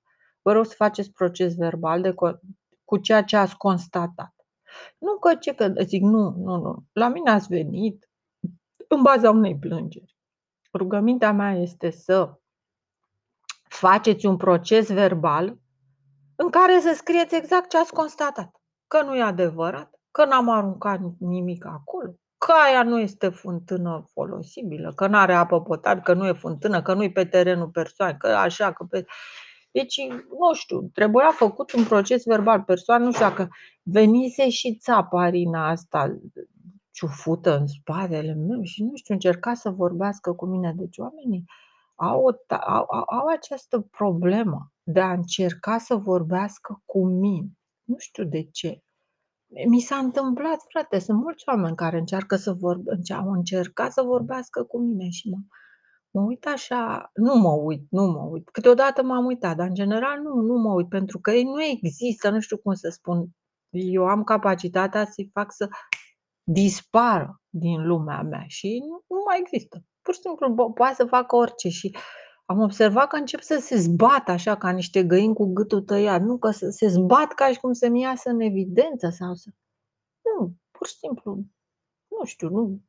Vă rog să faceți proces verbal de cu ceea ce ați constatat. Nu că ce că zic, nu, nu, nu. La mine ați venit în baza unei plângeri. Rugămintea mea este să faceți un proces verbal în care să scrieți exact ce ați constatat. Că nu e adevărat, că n-am aruncat nimic acolo, că aia nu este fântână folosibilă, că nu are apă potabilă, că nu e fântână, că nu e pe terenul persoanei, că așa, că pe... Deci, nu știu, trebuia făcut un proces verbal. Persoana, nu știu dacă venise și țaparina asta ciufută în spatele meu și nu știu, încerca să vorbească cu mine. Deci oamenii au, au, au această problemă de a încerca să vorbească cu mine. Nu știu de ce. Mi s-a întâmplat, frate, sunt mulți oameni care încearcă să vorbe, au încercat să vorbească cu mine și mă, Mă uit așa nu mă uit, nu mă uit. Câteodată m-am uitat, dar în general nu, nu mă uit, pentru că ei nu există, nu știu cum să spun. Eu am capacitatea să-i fac să dispară din lumea mea și nu, nu mai există. Pur și simplu poate să facă orice și am observat că încep să se zbată așa ca niște găini cu gâtul tăiat, nu că să se zbat ca și cum să-mi iasă în evidență sau să... Nu, pur și simplu, nu știu, nu,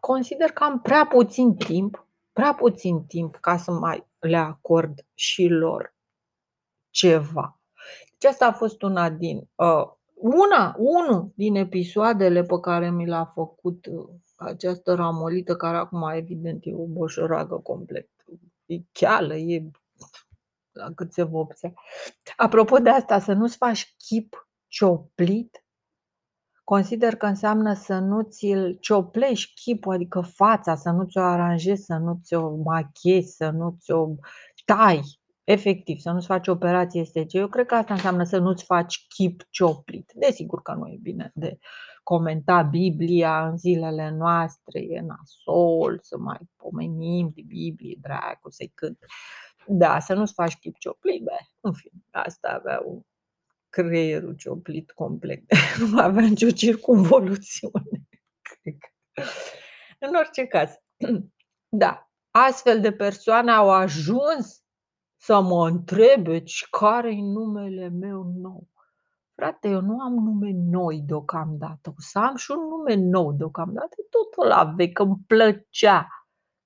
consider că am prea puțin timp, prea puțin timp ca să mai le acord și lor ceva. Deci asta a fost una din uh, una, unul din episoadele pe care mi l-a făcut uh, această ramolită, care acum evident e o boșoragă complet. E cheală, e la cât se vopsea. Apropo de asta, să nu-ți faci chip cioplit Consider că înseamnă să nu ți-l cioplești chipul, adică fața, să nu ți-o aranjezi, să nu ți-o machiezi, să nu ți-o tai, efectiv, să nu-ți faci operație estetică. Eu cred că asta înseamnă să nu-ți faci chip cioplit. Desigur că nu e bine de comenta Biblia în zilele noastre, e nasol, să mai pomenim de Biblie, dracu, să-i cânt. Da, să nu-ți faci chip cioplit, bă, în fine, asta avea un creierul cioplit complet. nu mai avea nicio circumvoluțiune. În orice caz, da, astfel de persoane au ajuns să mă întrebe care-i numele meu nou. Frate, eu nu am nume noi deocamdată. O să am și un nume nou deocamdată. Totul la vechi, îmi plăcea.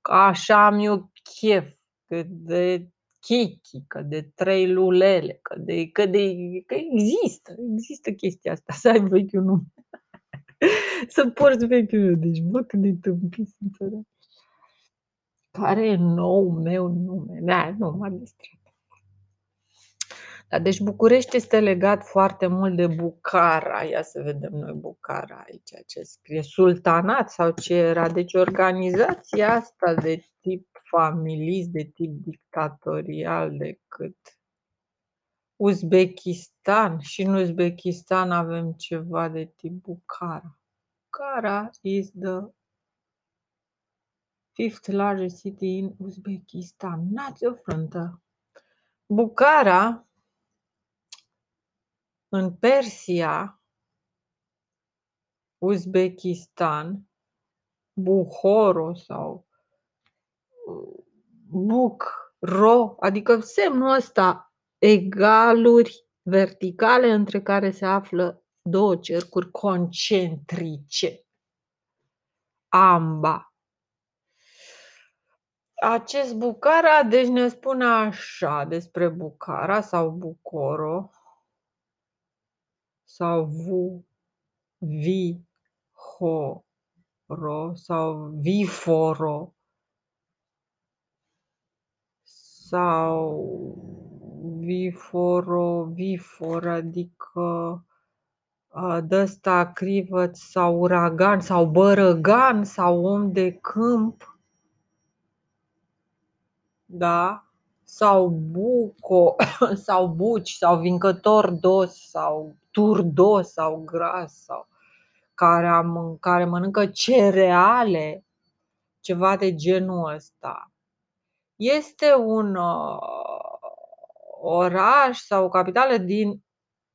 Că așa am eu chef. Cât de chichi, că de trei lulele, că, de, că, de, că există, există chestia asta, să ai vechiul nume. să porți vechiul nume. Deci, bă, cât de tâmpit sunt Care e nou meu nume? Da, nu, m-a distrat. Da, deci București este legat foarte mult de Bucara. Ia să vedem noi Bucara aici, ce scrie. Sultanat sau ce era? Deci organizația asta de tip familist, de tip dictatorial decât Uzbekistan. Și în Uzbekistan avem ceva de tip Bukhara. Bukhara is the fifth largest city in Uzbekistan. Nați o frântă. Bukhara în Persia, Uzbekistan, Buhoro sau buc, ro, adică semnul ăsta egaluri verticale între care se află două cercuri concentrice. Amba. Acest Bucara, deci ne spune așa despre Bucara sau Bucoro sau Vu, Vi, Ho, Ro sau Viforo sau viforo-vifor, adică de ăsta crivăț sau uragan sau bărăgan sau om de câmp, da? sau buco sau buci sau vincător dos sau turdos sau gras sau care, am, care mănâncă cereale, ceva de genul ăsta. Este un uh, oraș sau o capitală din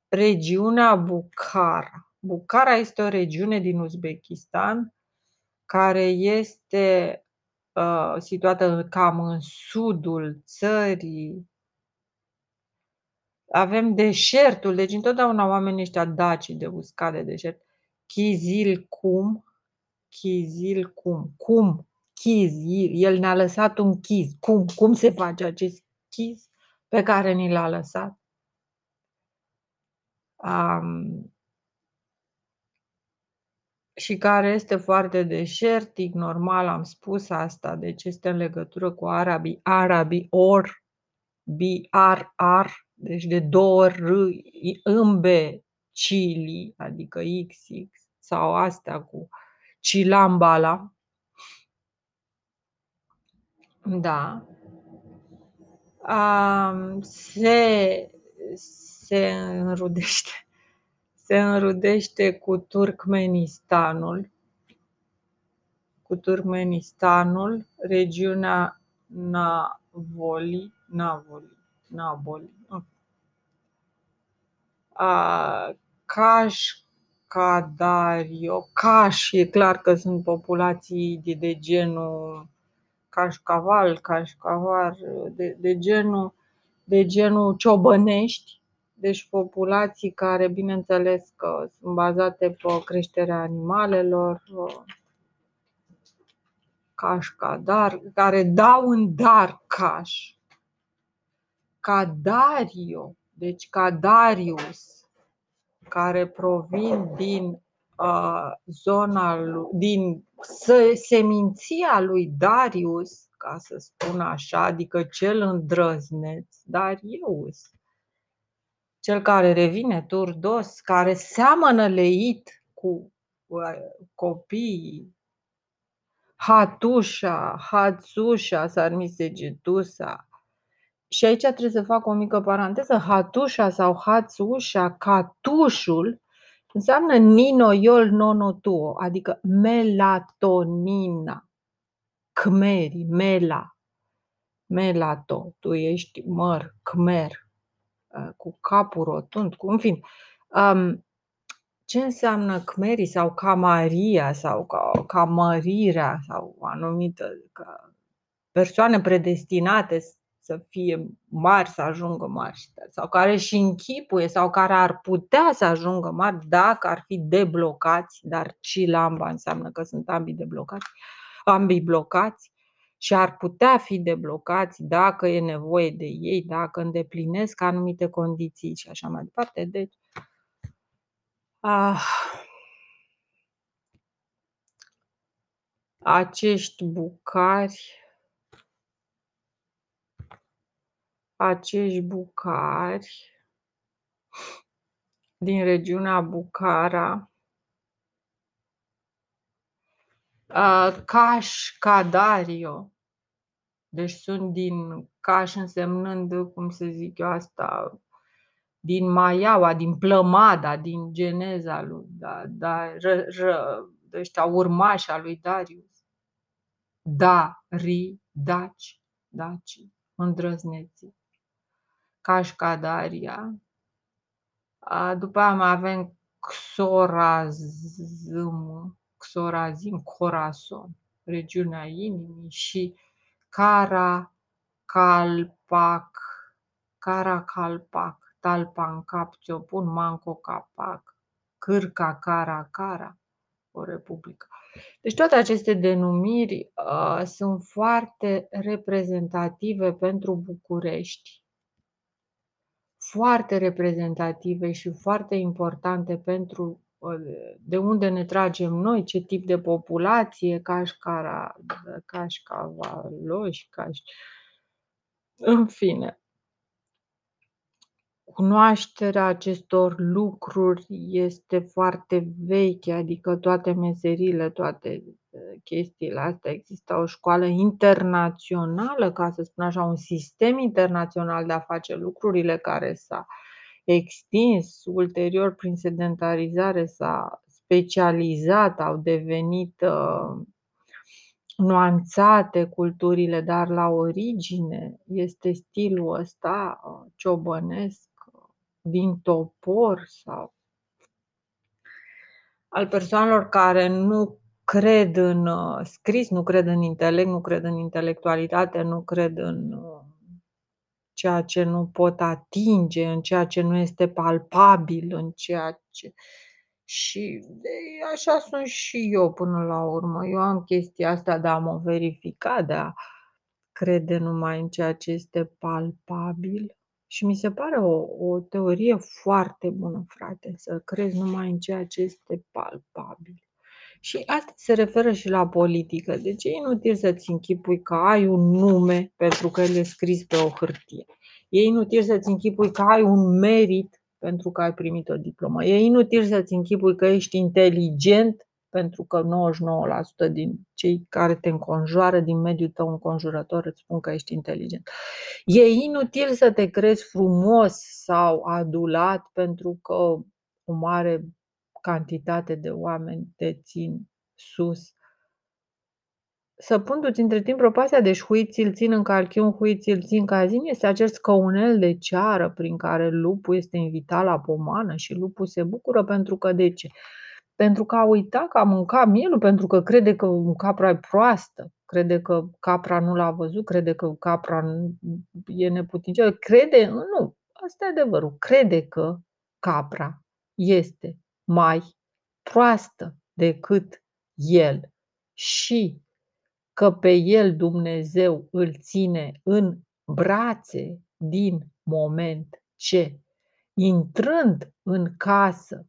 regiunea Bukhara. Bukhara este o regiune din Uzbekistan care este uh, situată cam în sudul țării. Avem deșertul, deci întotdeauna oamenii ăștia daci de uscat de deșert. Chizil cum, Chizil cum, cum chiz, el ne-a lăsat un chiz. Cum? Cum se face acest chiz pe care ni l-a lăsat? Um, și care este foarte deșertic, normal, am spus asta, deci este în legătură cu arabii, arabii, or, BRR, deci de două R, B, Chili, adică XX, sau astea cu Cilambala, da. Um, se, se înrudește se înrudește cu Turkmenistanul, cu Turkmenistanul, regiunea Navoli, Navoli, Naboli, a, Cașcadario, Caș, e clar că sunt populații de, de genul Cașcaval, Cașcavar, de, de genul de genul ciobănești, deci populații care, bineînțeles, că sunt bazate pe creșterea animalelor, cașcadar, care dau în dar caș. Cadario, deci Cadarius, care provin din uh, zona lui, din seminția lui Darius, ca să spun așa, adică cel îndrăzneț, Darius, cel care revine turdos, care seamănă leit cu uh, copiii, Hatușa, Hatsușa, Sarmisegetusa. Și aici trebuie să fac o mică paranteză. Hatușa sau Hatsușa, catușul, înseamnă ninoiol nonotuo, adică melatonina. Khmeri, mela, melato, tu ești măr, khmer, uh, cu capul rotund, cu, în fin. Um, ce înseamnă Khmerii sau Camaria sau Camărirea sau anumită ca persoane predestinate să fie mari, să ajungă mari sau care și închipuie sau care ar putea să ajungă mari dacă ar fi deblocați, dar și lamba înseamnă că sunt ambii deblocați, ambii blocați și ar putea fi deblocați dacă e nevoie de ei, dacă îndeplinesc anumite condiții și așa mai departe. Deci, ah, acești bucari acești bucari din regiunea Bucara, Caș Cadario, deci sunt din Caș însemnând, cum să zic eu asta, din Maiaua, din Plămada, din geneza lui, da, da, ră, ră, ăștia urmașa lui Darius. Da, ri, daci, daci, îndrăzneții. Cașcadaria. După aia mai avem Xorazm, Xorazim, Corazon, regiunea inimii și Cara Calpac, Cara Calpac, Talpan Cap, Țiopun, Manco Capac, Cârca Cara Cara, o republică. Deci toate aceste denumiri uh, sunt foarte reprezentative pentru București foarte reprezentative și foarte importante pentru ă, de unde ne tragem noi, ce tip de populație, cașcara, cașcavaloși, caș... În fine, cunoașterea acestor lucruri este foarte veche, adică toate meserile, toate chestiile astea. Există o școală internațională, ca să spun așa, un sistem internațional de a face lucrurile care s-a extins ulterior prin sedentarizare, s-a specializat, au devenit uh, nuanțate culturile, dar la origine este stilul ăsta uh, ciobănesc din topor sau al persoanelor care nu cred în uh, scris, nu cred în intelect, nu cred în intelectualitate, nu cred în uh, ceea ce nu pot atinge, în ceea ce nu este palpabil, în ceea ce. Și de, așa sunt și eu până la urmă. Eu am chestia asta de a mă verifica, de a crede numai în ceea ce este palpabil. Și mi se pare o, o teorie foarte bună, frate, să crezi numai în ceea ce este palpabil. Și asta se referă și la politică. Deci e inutil să-ți închipui că ai un nume pentru că el e scris pe o hârtie. E inutil să-ți închipui că ai un merit pentru că ai primit o diplomă. E inutil să-ți închipui că ești inteligent pentru că 99% din cei care te înconjoară din mediul tău înconjurător îți spun că ești inteligent. E inutil să te crezi frumos sau adulat pentru că o mare cantitate de oameni te țin sus săpundu-ți între timp propastia, deci hui ți-l țin în calchiun, hui ți-l țin cazin, este acest scăunel de ceară prin care lupul este invitat la pomană și lupul se bucură pentru că de ce? Pentru că a uitat că a mâncat mielul, pentru că crede că capra e proastă, crede că capra nu l-a văzut, crede că capra e neputincioasă, crede, nu, asta e adevărul, crede că capra este mai proastă decât el și că pe el Dumnezeu îl ține în brațe din moment ce, intrând în casă,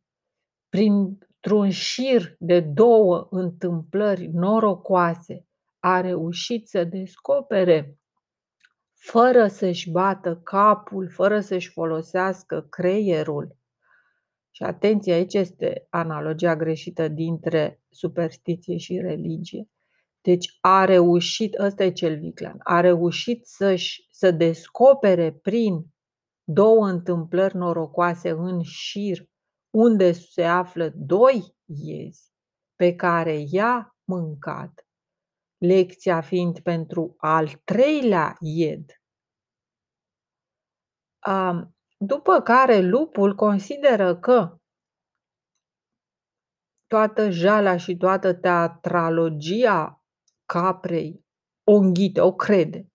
printr-un șir de două întâmplări norocoase, a reușit să descopere fără să-și bată capul, fără să-și folosească creierul. Și atenție, aici este analogia greșită dintre superstiție și religie. Deci a reușit, ăsta e cel viclean, a reușit să-și, să descopere prin două întâmplări norocoase în șir, unde se află doi iezi pe care i-a mâncat, lecția fiind pentru al treilea ied. După care lupul consideră că toată jala și toată teatralogia caprei o înghite, o crede,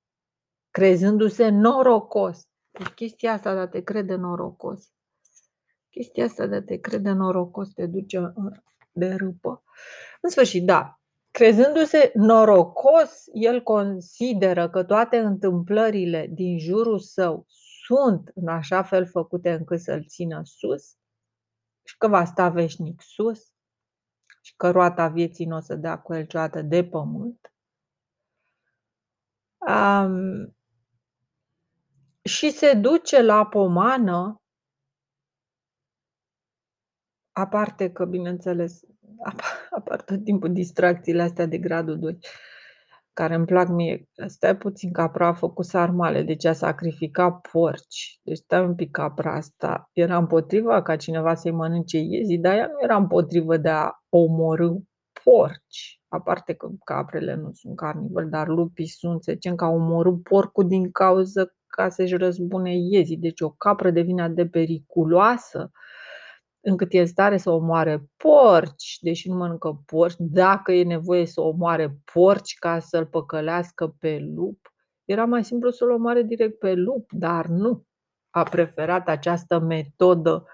crezându-se norocos. Deci chestia asta de a te crede norocos, chestia asta de a te crede norocos te duce de râpă. În sfârșit, da, crezându-se norocos, el consideră că toate întâmplările din jurul său sunt în așa fel făcute încât să-l țină sus și că va sta veșnic sus și că roata vieții nu o să dea cu el niciodată de pământ. Um, și se duce la pomană, aparte că, bineînțeles, apar tot timpul distracțiile astea de gradul 2 care îmi plac mie. Stai puțin, capra a făcut sarmale, deci a sacrificat porci. Deci stai un pic, capra asta era împotriva ca cineva să-i mănânce iezii, dar ea nu era împotrivă de a omorâ porci. Aparte că caprele nu sunt carnivori, dar lupii sunt, să zicem, că au omorât porcul din cauza ca să-și răzbune iezii. Deci o capră devine atât de periculoasă încât e în stare să omoare porci, deși nu mănâncă porci, dacă e nevoie să omoare porci ca să-l păcălească pe lup, era mai simplu să-l omoare direct pe lup, dar nu. A preferat această metodă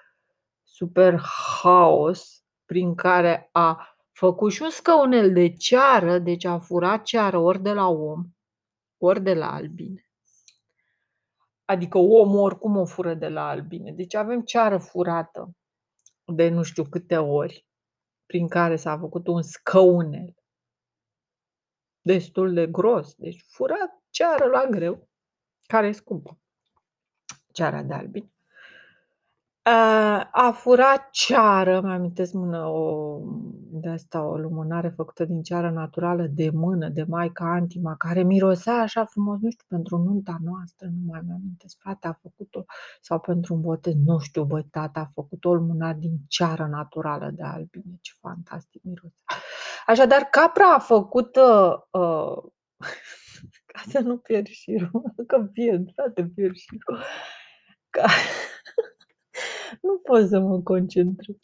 super haos prin care a făcut și un scăunel de ceară, deci a furat ceară ori de la om, ori de la albine. Adică omul oricum o fură de la albine. Deci avem ceară furată de nu știu câte ori, prin care s-a făcut un scăunel destul de gros. Deci furat ceară la greu, care e scumpă. Ceara de albine. A furat ceară, mi amintesc mână o de asta o lumânare făcută din ceară naturală de mână, de maica Antima, care mirosea așa frumos, nu știu, pentru nunta noastră, nu mai mi-amintesc, frate a făcut-o, sau pentru un botez, nu știu, băi, tata a făcut o lumânare din ceară naturală de albine, ce fantastic mirosea. Așadar, capra a făcut, uh, uh ca să nu pierd șirul, că pierd, frate, pierd șirul. Ca... Nu pot să mă concentrez.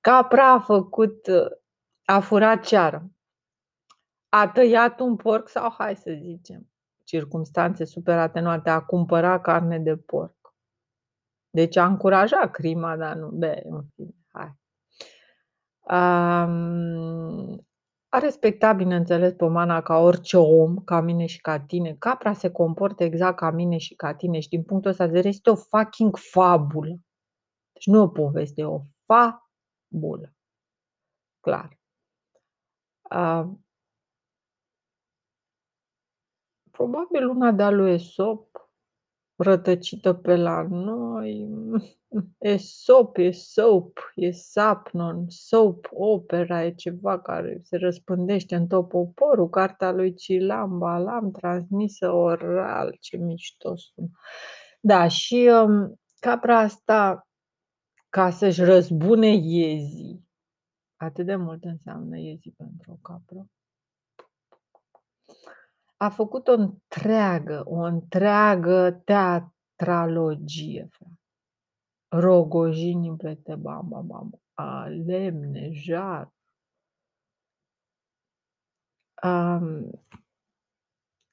Capra a făcut, a furat ceară. A tăiat un porc sau, hai să zicem, circumstanțe super atenuate, a cumpărat carne de porc. Deci a încurajat crima, dar nu, be, în fine, hai. Um, a respectat, bineînțeles, pomana ca orice om, ca mine și ca tine. Capra se comportă exact ca mine și ca tine și din punctul ăsta de vedere este o fucking fabulă. Deci nu o poveste, e o fabulă. Clar. Uh, probabil una de-a lui Esop, rătăcită pe la noi. Esop, e soap, e sapnon, soap opera, e ceva care se răspândește în tot poporul. Cartea lui Cilam Balam, transmisă oral, ce mișto sunt. Da, și um, capra asta ca să-și răzbune iezii. Atât de mult înseamnă iezii pentru o capră. A făcut o întreagă, o întreagă teatralogie, frate. Rogojini în plete, bam, bam, bam, a, lemne, jar. Um,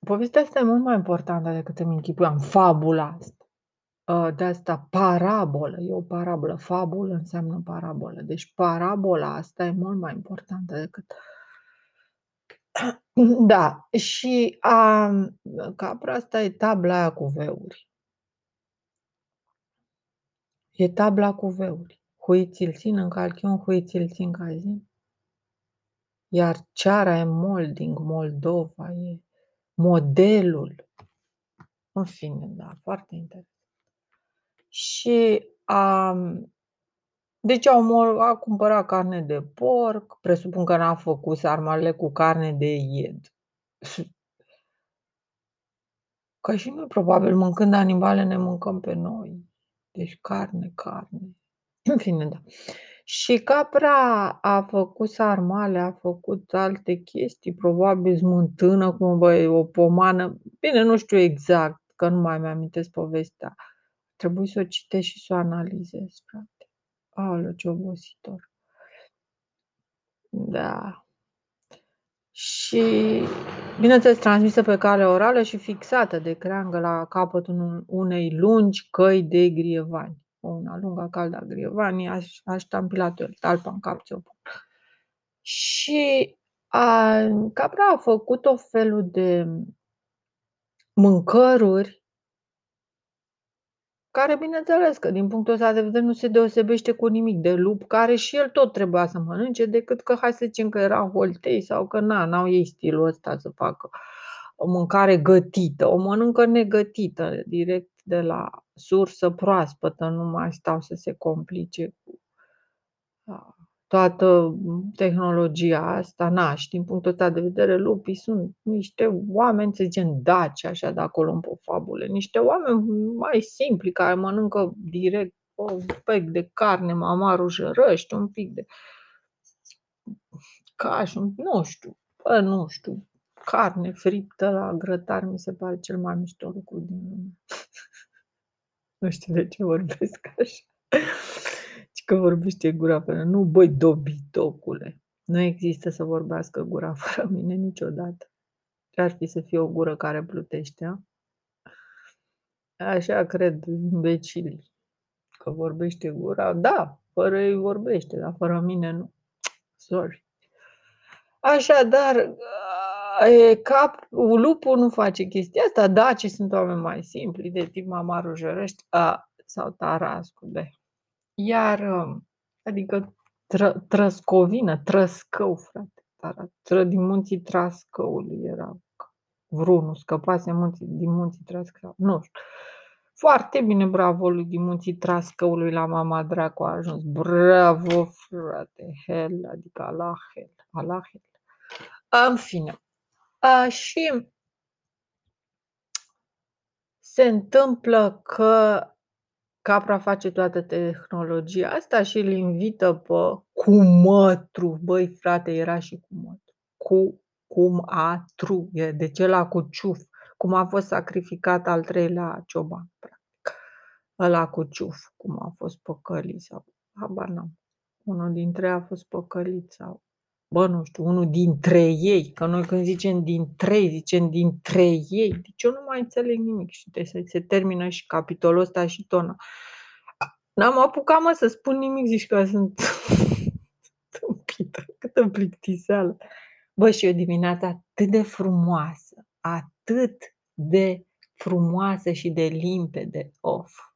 povestea asta e mult mai importantă decât îmi închipuiam, fabula asta. Uh, de asta parabolă, e o parabolă, fabulă înseamnă parabolă. Deci parabola asta e mult mai importantă decât Da, și, am capra asta e tabla aia cu veuri. E tabla cu veuri. Hui ți-l țin în calchion, hui ți-l țin cazin. Iar ceara e molding, Moldova e modelul. În fine, da, foarte interesant. Și am deci au mor a cumpărat carne de porc, presupun că n-a făcut sarmale cu carne de ied. Că și noi probabil mâncând animale ne mâncăm pe noi. Deci carne, carne. În fine, da. Și capra a făcut sarmale, a făcut alte chestii, probabil smântână cu băi, o pomană. Bine, nu știu exact, că nu mai mi-amintesc povestea. Trebuie să o citești și să o analizezi, frate. Aoleu, ce obositor. Da. Și, bineînțeles, transmisă pe cale orală și fixată de creangă la capătul unei lungi căi de grievani. Una lungă calda grievani, aș, aș ștampilat el, talpa în cap ți Și a, capra a făcut o felul de mâncăruri care bineînțeles că din punctul ăsta de vedere nu se deosebește cu nimic de lup, care și el tot trebuia să mănânce, decât că hai să zicem că era holtei sau că na, n-au ei stilul ăsta să facă o mâncare gătită, o mănâncă negătită, direct de la sursă proaspătă, nu mai stau să se complice cu toată tehnologia asta, na, și din punctul ăsta de vedere, lupii sunt niște oameni, să zicem, daci, așa, de acolo în fabule, niște oameni mai simpli, care mănâncă direct un pic de carne, mamarul jărăști, un pic de caș, nu știu, bă, nu știu, carne friptă la grătar mi se pare cel mai mișto lucru din lume. nu știu de ce vorbesc așa că vorbește gura fără. Nu, băi, dobitocule. Nu există să vorbească gura fără mine niciodată. Ce ar fi să fie o gură care plutește, a? Așa cred imbecilii. Că vorbește gura. Da, fără ei vorbește, dar fără mine nu. Sorry. Așadar, e cap, lupul nu face chestia asta, da, ci sunt oameni mai simpli, de tip Mamaru Jărăști a, sau Tarascu, de. Iar, um, adică tră, Trăscovină, Trăscău, frate, tră din munții Trascăului era vreunul, scăpase munții, din munții Trascău, nu știu. Foarte bine, bravo lui din munții Trascăului la mama dracu a ajuns. Bravo, frate, hell, adică Allah hell, Allah hell. În fine. A, și se întâmplă că Capra face toată tehnologia asta și îl invită pe Cumătru. Băi, frate, era și Cumătru. Cu cum a tru, e de ce la cu ciuf, cum a fost sacrificat al treilea cioban, practic. Ăla cu ciuf, cum a fost păcălit sau, habar n-am. Unul dintre ei a fost păcălit sau, bă, nu știu, unul dintre ei, că noi când zicem din trei, zicem dintre ei, deci eu nu mai înțeleg nimic și să se termină și capitolul ăsta și tona. N-am apucat, mă, să spun nimic, zici că sunt tâmpită, câtă plictiseală. Bă, și o dimineață atât de frumoasă, atât de frumoasă și de limpede, of.